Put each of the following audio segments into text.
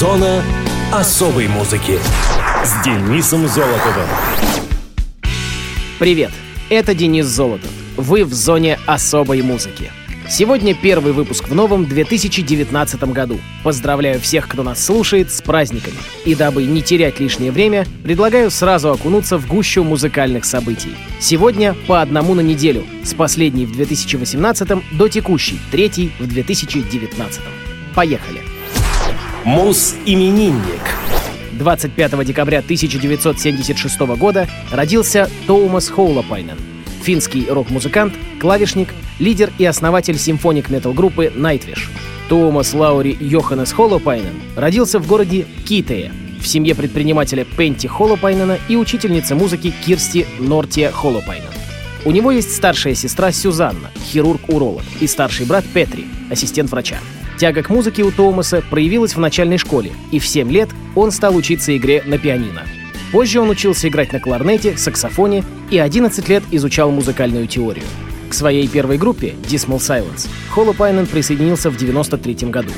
Зона особой музыки с Денисом Золотовым. Привет, это Денис Золотов. Вы в зоне особой музыки. Сегодня первый выпуск в новом 2019 году. Поздравляю всех, кто нас слушает, с праздниками. И дабы не терять лишнее время, предлагаю сразу окунуться в гущу музыкальных событий. Сегодня по одному на неделю, с последней в 2018 до текущей, третьей в 2019. Поехали! Мус-именинник. 25 декабря 1976 года родился Тоумас Хоулапайнен, финский рок-музыкант, клавишник, лидер и основатель симфоник-метал группы Nightwish. Томас Лаури Йоханнес Холопайнен родился в городе Китее, в семье предпринимателя Пенти Холопайнена и учительницы музыки Кирсти Нортия Холопайнен. У него есть старшая сестра Сюзанна, хирург-уролог, и старший брат Петри, ассистент врача. Тяга к музыке у Томаса проявилась в начальной школе, и в 7 лет он стал учиться игре на пианино. Позже он учился играть на кларнете, саксофоне и 11 лет изучал музыкальную теорию. К своей первой группе, Dismal Silence, Холопайнен присоединился в 1993 году.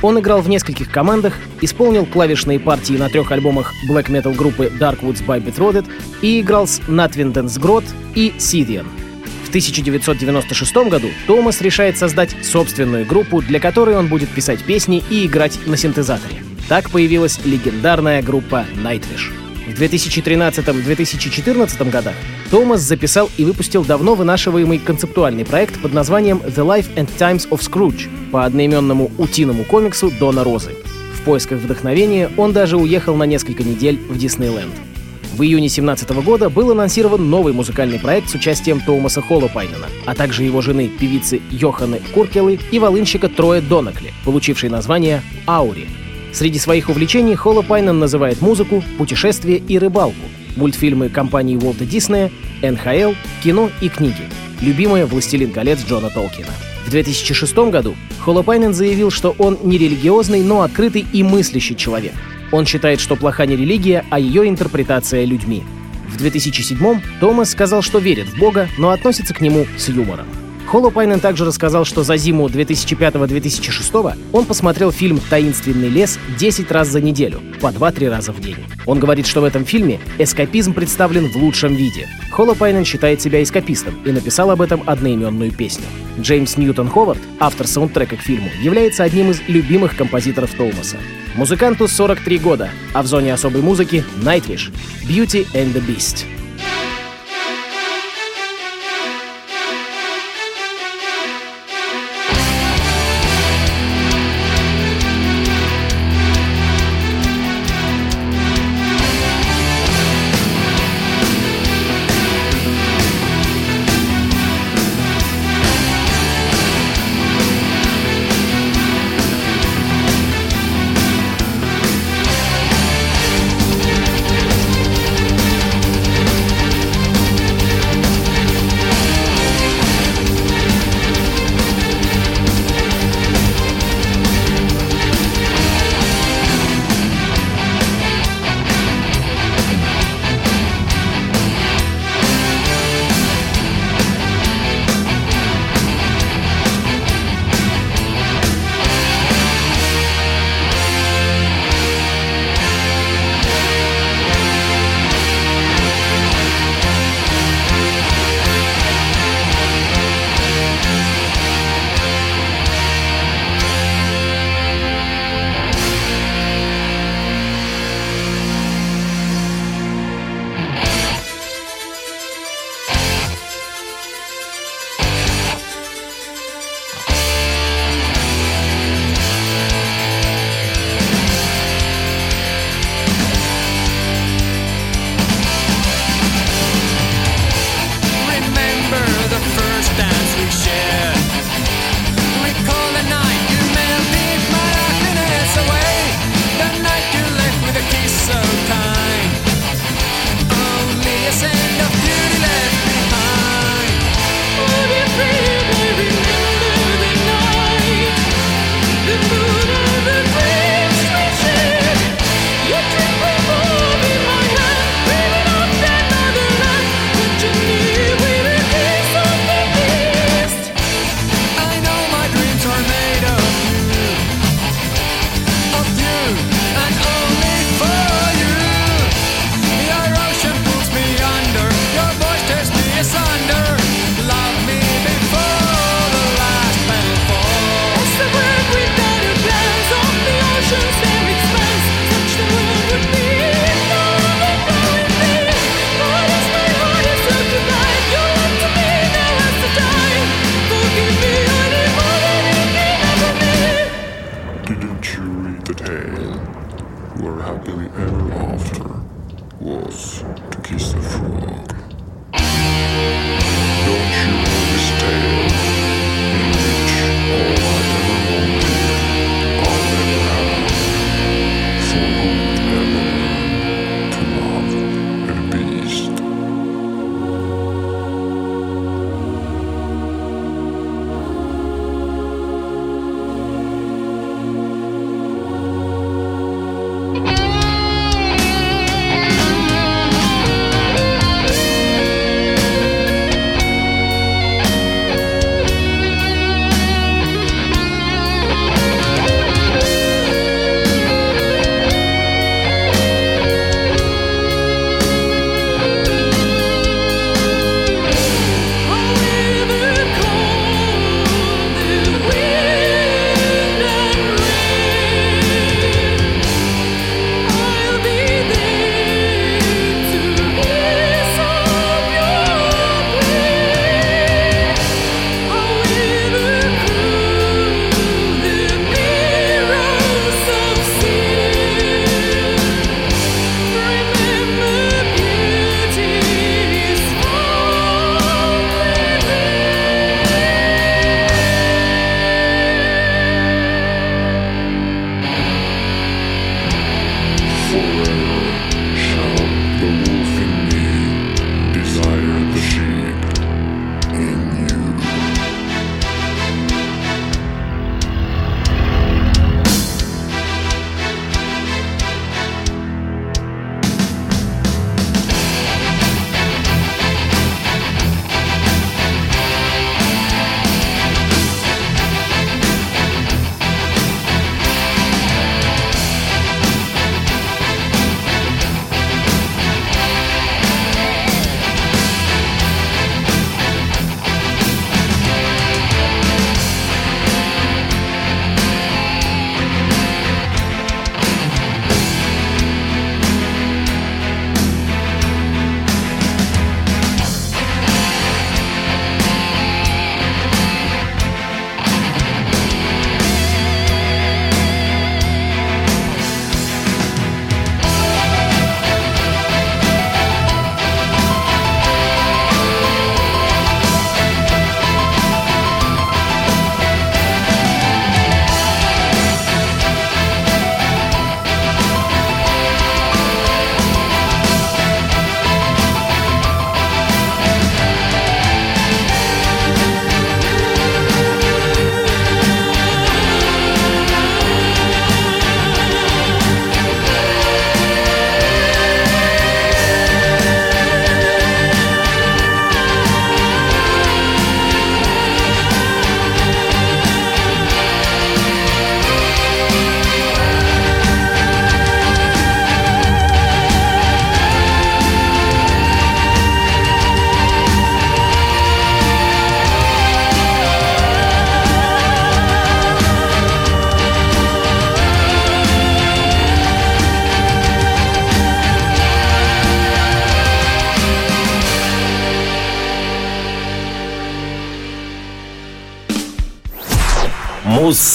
Он играл в нескольких командах, исполнил клавишные партии на трех альбомах black metal группы Darkwoods by Betrothed и играл с Natwindens Grot и Scythian — 1996 году Томас решает создать собственную группу, для которой он будет писать песни и играть на синтезаторе. Так появилась легендарная группа Nightwish. В 2013-2014 годах Томас записал и выпустил давно вынашиваемый концептуальный проект под названием The Life and Times of Scrooge по одноименному утиному комиксу Дона Розы. В поисках вдохновения он даже уехал на несколько недель в Диснейленд. В июне 2017 года был анонсирован новый музыкальный проект с участием Томаса Холлопайнена, а также его жены, певицы Йоханы Куркелы и волынщика Троя Донакли, получивший название «Аури». Среди своих увлечений Холлопайнен называет музыку, путешествия и рыбалку, мультфильмы компании Уолта Диснея, НХЛ, кино и книги. Любимая «Властелин колец» Джона Толкина. В 2006 году Холлопайнен заявил, что он не религиозный, но открытый и мыслящий человек — он считает, что плоха не религия, а ее интерпретация людьми. В 2007-м Томас сказал, что верит в Бога, но относится к нему с юмором. Холопайнен также рассказал, что за зиму 2005-2006 он посмотрел фильм «Таинственный лес» 10 раз за неделю, по 2-3 раза в день. Он говорит, что в этом фильме эскапизм представлен в лучшем виде. Холопайнен считает себя эскапистом и написал об этом одноименную песню. Джеймс Ньютон Ховард, автор саундтрека к фильму, является одним из любимых композиторов Томаса. Музыканту 43 года, а в зоне особой музыки Nightwish, Beauty and the Beast.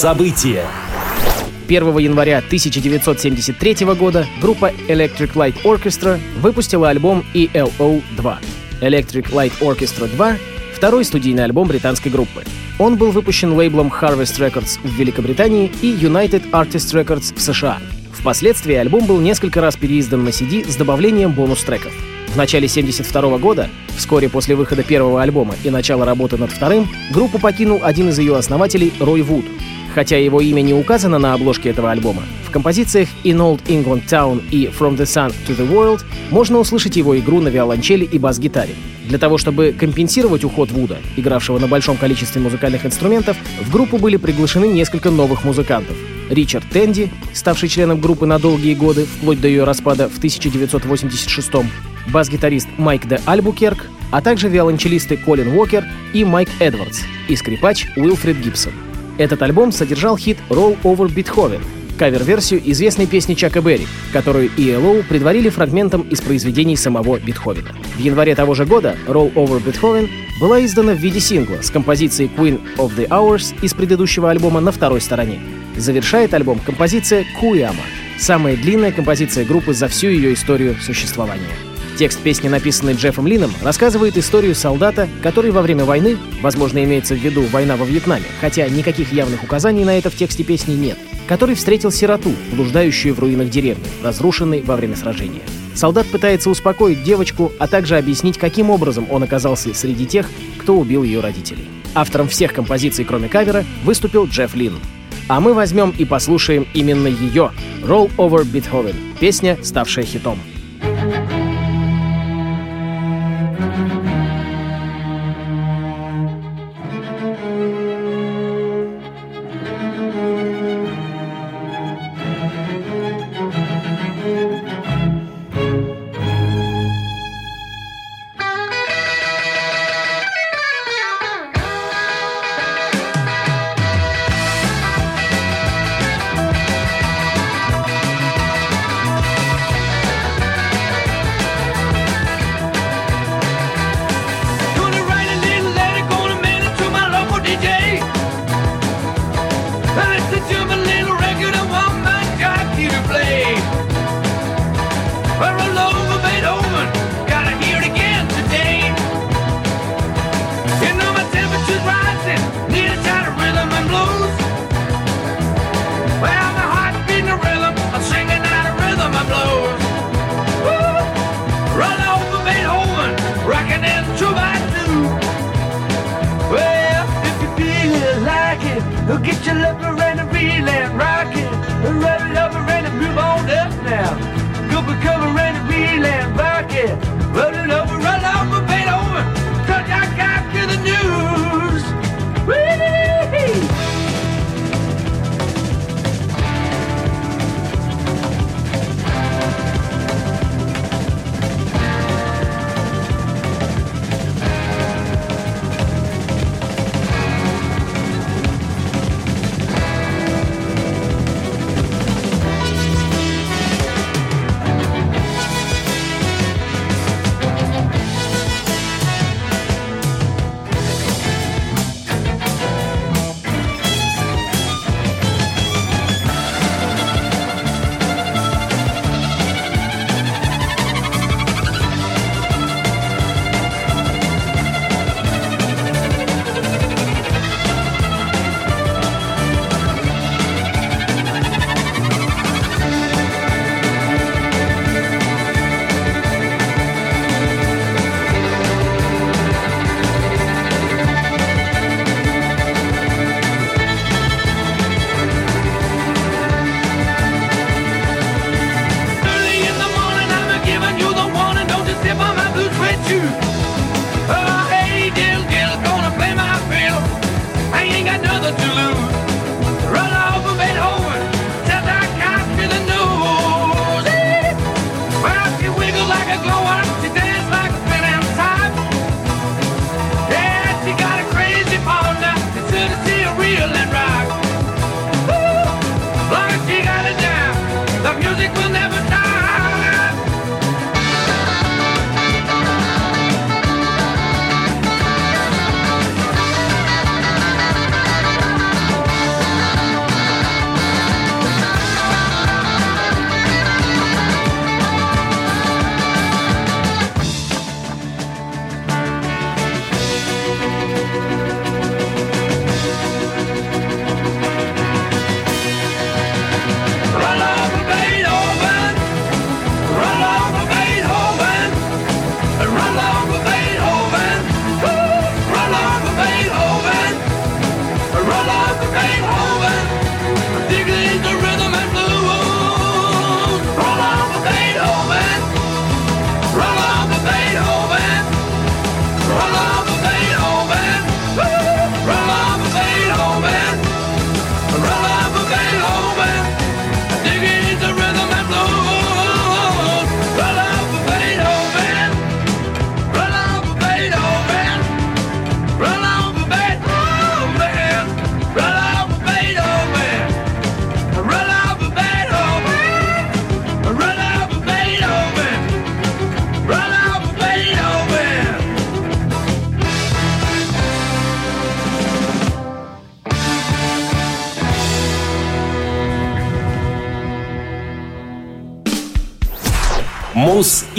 Муз-события. 1 января 1973 года группа Electric Light Orchestra выпустила альбом ELO 2. Electric Light Orchestra 2 — второй студийный альбом британской группы. Он был выпущен лейблом Harvest Records в Великобритании и United Artists Records в США. Впоследствии альбом был несколько раз переиздан на CD с добавлением бонус-треков. В начале 1972 года, вскоре после выхода первого альбома и начала работы над вторым, группу покинул один из ее основателей Рой Вуд. Хотя его имя не указано на обложке этого альбома, в композициях «In Old England Town» и «From the Sun to the World» можно услышать его игру на виолончели и бас-гитаре. Для того, чтобы компенсировать уход Вуда, игравшего на большом количестве музыкальных инструментов, в группу были приглашены несколько новых музыкантов. Ричард Тенди, ставший членом группы на долгие годы, вплоть до ее распада в 1986 бас-гитарист Майк де Альбукерк, а также виолончелисты Колин Уокер и Майк Эдвардс и скрипач Уилфред Гибсон. Этот альбом содержал хит «Roll Over Beethoven», кавер-версию известной песни Чака Берри, которую ELO предварили фрагментом из произведений самого Бетховена. В январе того же года «Roll Over Beethoven» была издана в виде сингла с композицией Queen of the Hours из предыдущего альбома на второй стороне. Завершает альбом композиция «Куяма», самая длинная композиция группы за всю ее историю существования. Текст песни, написанный Джеффом Лином, рассказывает историю солдата, который во время войны, возможно, имеется в виду война во Вьетнаме, хотя никаких явных указаний на это в тексте песни нет, который встретил сироту, блуждающую в руинах деревни, разрушенной во время сражения. Солдат пытается успокоить девочку, а также объяснить, каким образом он оказался среди тех, кто убил ее родителей. Автором всех композиций, кроме кавера, выступил Джефф Лин. А мы возьмем и послушаем именно ее «Roll Over Beethoven», песня, ставшая хитом. Get your lover and a reel and rock it. Over and move on up now. Go for cover and a reel and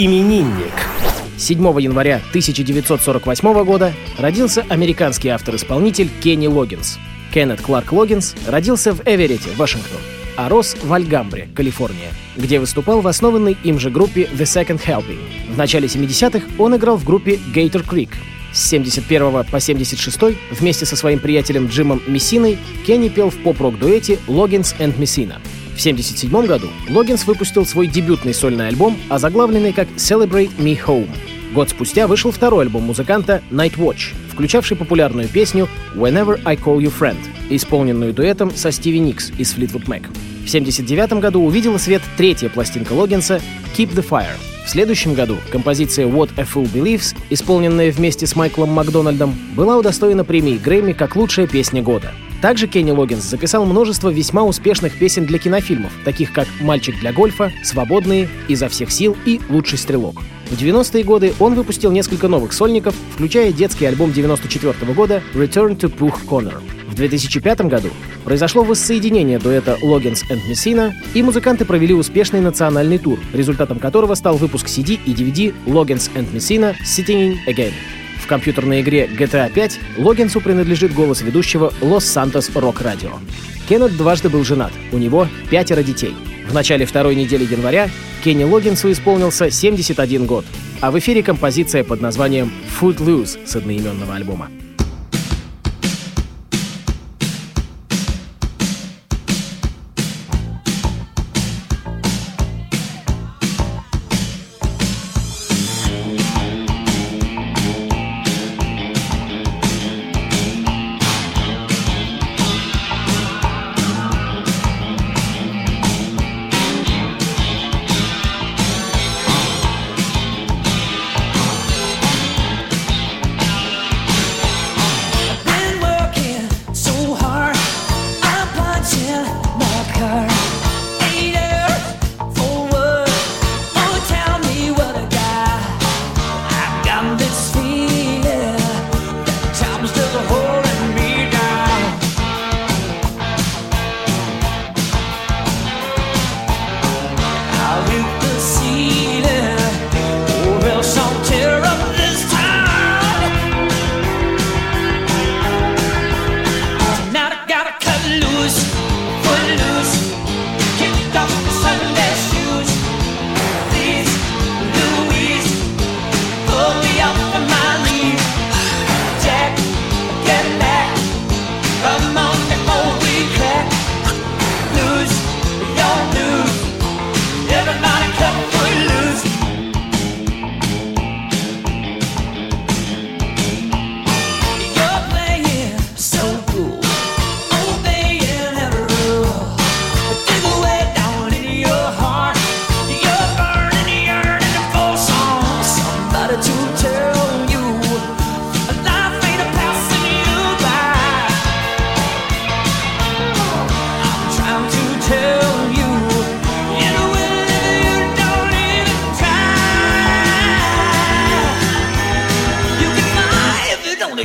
Мус-именинник. 7 января 1948 года родился американский автор-исполнитель Кенни Логинс. Кеннет Кларк Логинс родился в Эверетте, Вашингтон, а рос в Альгамбре, Калифорния, где выступал в основанной им же группе The Second Helping. В начале 70-х он играл в группе Gator Creek. С 71 по 76 вместе со своим приятелем Джимом Мессиной Кенни пел в поп-рок-дуэте Loggins and Messina. В 1977 году Логинс выпустил свой дебютный сольный альбом, озаглавленный как Celebrate Me Home. Год спустя вышел второй альбом музыканта Night Watch, включавший популярную песню Whenever I Call You Friend, исполненную дуэтом со Стиви Никс из Fleetwood Mac. В 1979 году увидела свет третья пластинка Логинса «Keep the Fire». В следующем году композиция «What a Fool Believes», исполненная вместе с Майклом Макдональдом, была удостоена премии Грэмми как лучшая песня года. Также Кенни Логинс записал множество весьма успешных песен для кинофильмов, таких как «Мальчик для гольфа», «Свободные», «Изо всех сил» и «Лучший стрелок». В 90-е годы он выпустил несколько новых сольников, включая детский альбом 94 -го года «Return to Pooh Corner». В 2005 году произошло воссоединение дуэта Логинс и Мессина, и музыканты провели успешный национальный тур, результатом которого стал выпуск CD и DVD Логинс и Мессина «Sitting in Again». В компьютерной игре GTA 5 Логинсу принадлежит голос ведущего Rock Radio. Кеннет дважды был женат, у него пятеро детей. В начале второй недели января Кенни Логинсу исполнился 71 год, а в эфире композиция под названием «Footloose» с одноименного альбома.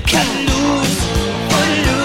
can lose or lose.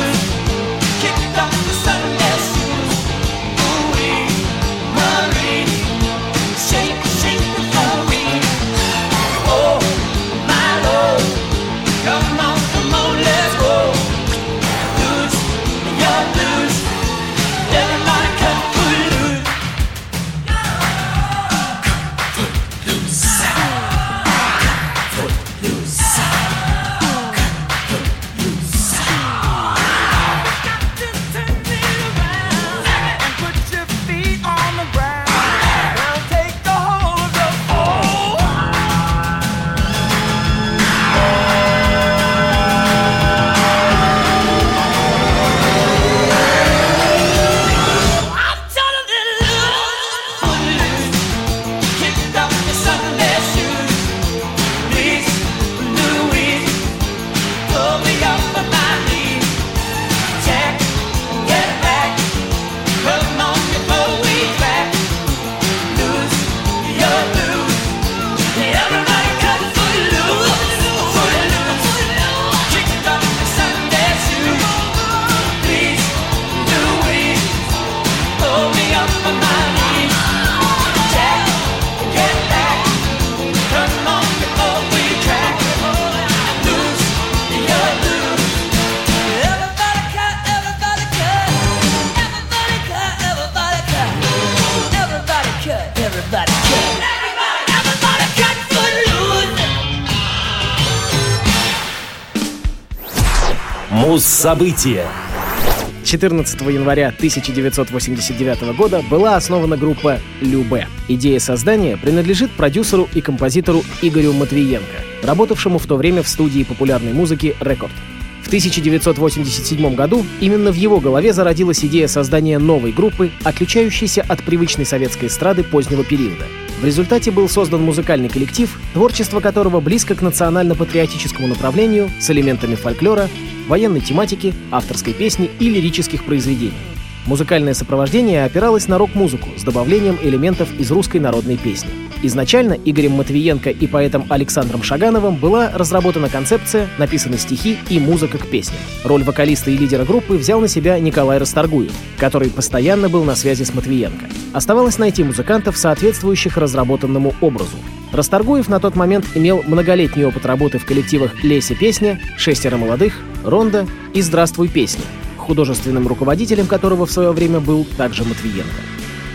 Муз-события. 14 января 1989 года была основана группа «Любе». Идея создания принадлежит продюсеру и композитору Игорю Матвиенко, работавшему в то время в студии популярной музыки «Рекорд». В 1987 году именно в его голове зародилась идея создания новой группы, отличающейся от привычной советской эстрады позднего периода. В результате был создан музыкальный коллектив, творчество которого близко к национально-патриотическому направлению с элементами фольклора, военной тематики, авторской песни и лирических произведений. Музыкальное сопровождение опиралось на рок-музыку с добавлением элементов из русской народной песни. Изначально Игорем Матвиенко и поэтом Александром Шагановым была разработана концепция, написаны стихи и музыка к песням. Роль вокалиста и лидера группы взял на себя Николай Расторгуев, который постоянно был на связи с Матвиенко. Оставалось найти музыкантов, соответствующих разработанному образу. Расторгуев на тот момент имел многолетний опыт работы в коллективах «Леся песня», «Шестеро молодых», «Ронда» и «Здравствуй песня», художественным руководителем которого в свое время был также Матвиенко.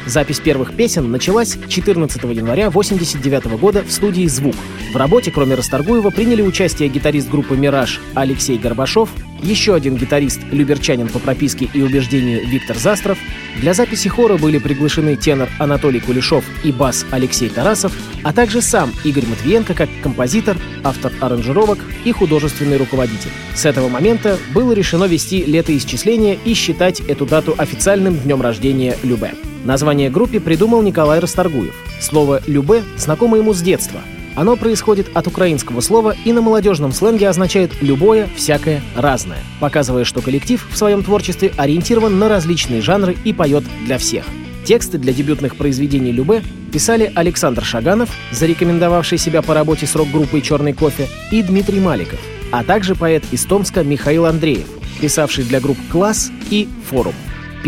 Запись первых песен началась 14 января 1989 года в студии «Звук». В работе, кроме Расторгуева, приняли участие гитарист группы «Мираж» Алексей Горбашов, еще один гитарист, люберчанин по прописке и убеждению Виктор Застров. Для записи хора были приглашены тенор Анатолий Кулешов и бас Алексей Тарасов, а также сам Игорь Матвиенко как композитор, автор аранжировок и художественный руководитель. С этого момента было решено вести летоисчисление и считать эту дату официальным днем рождения Любе. Название группе придумал Николай Расторгуев. Слово «любе» знакомо ему с детства. Оно происходит от украинского слова и на молодежном сленге означает «любое, всякое, разное», показывая, что коллектив в своем творчестве ориентирован на различные жанры и поет для всех. Тексты для дебютных произведений Любе писали Александр Шаганов, зарекомендовавший себя по работе с рок-группой «Черный кофе», и Дмитрий Маликов, а также поэт из Томска Михаил Андреев, писавший для групп «Класс» и «Форум».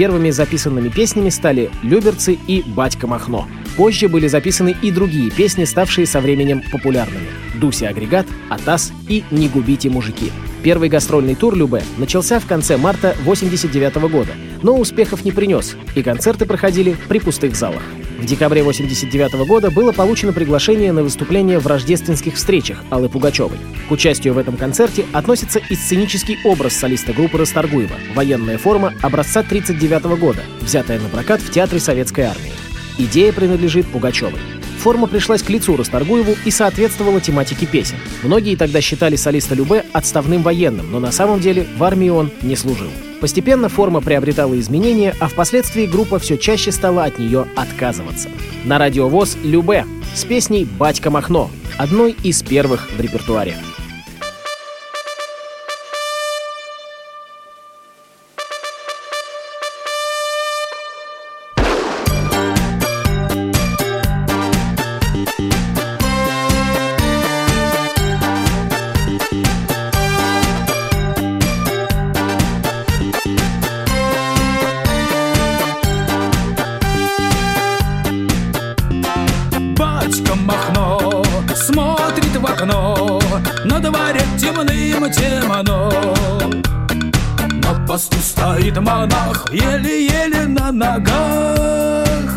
Первыми записанными песнями стали «Люберцы» и «Батька Махно». Позже были записаны и другие песни, ставшие со временем популярными. «Дуся агрегат», «Атас» и «Не губите мужики». Первый гастрольный тур Любе начался в конце марта 1989 года, но успехов не принес, и концерты проходили при пустых залах. В декабре 1989 года было получено приглашение на выступление в рождественских встречах Аллы Пугачевой. К участию в этом концерте относится и сценический образ солиста группы Расторгуева, военная форма образца 1939 года, взятая на прокат в Театре Советской Армии. Идея принадлежит Пугачевой. Форма пришлась к лицу Расторгуеву и соответствовала тематике песен. Многие тогда считали солиста Любе отставным военным, но на самом деле в армии он не служил. Постепенно форма приобретала изменения, а впоследствии группа все чаще стала от нее отказываться. На радиовоз «Любе» с песней «Батька Махно», одной из первых в репертуаре. Темным темно На посту стоит монах Еле-еле на ногах.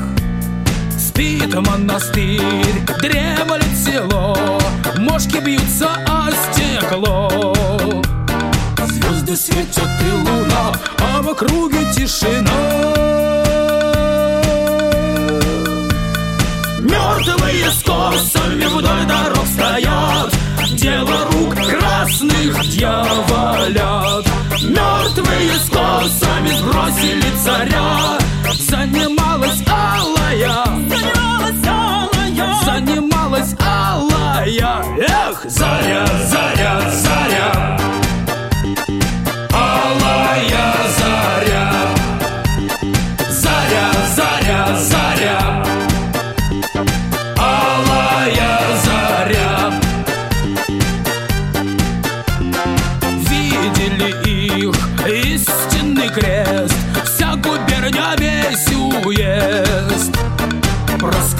Спит монастырь, дремлет село Мошки бьются о стекло. Звезды светят и луна А в округе тишина. Мертвые с косами вдоль дорог стоят Дело рук красных дьяволят. Мертвые с косами сбросили царя. Занималась алая. Занималась алая. Занималась алая. Эх, заря, заря, заря. Алая заря. Заря, заря, заря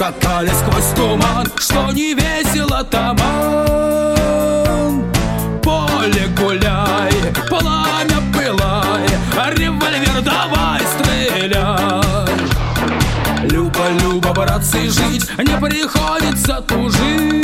Проскакали сквозь туман Что не весело таман. Поле гуляй, пламя пылай Револьвер давай стреляй Люба, Люба, братцы, жить не приходится тужить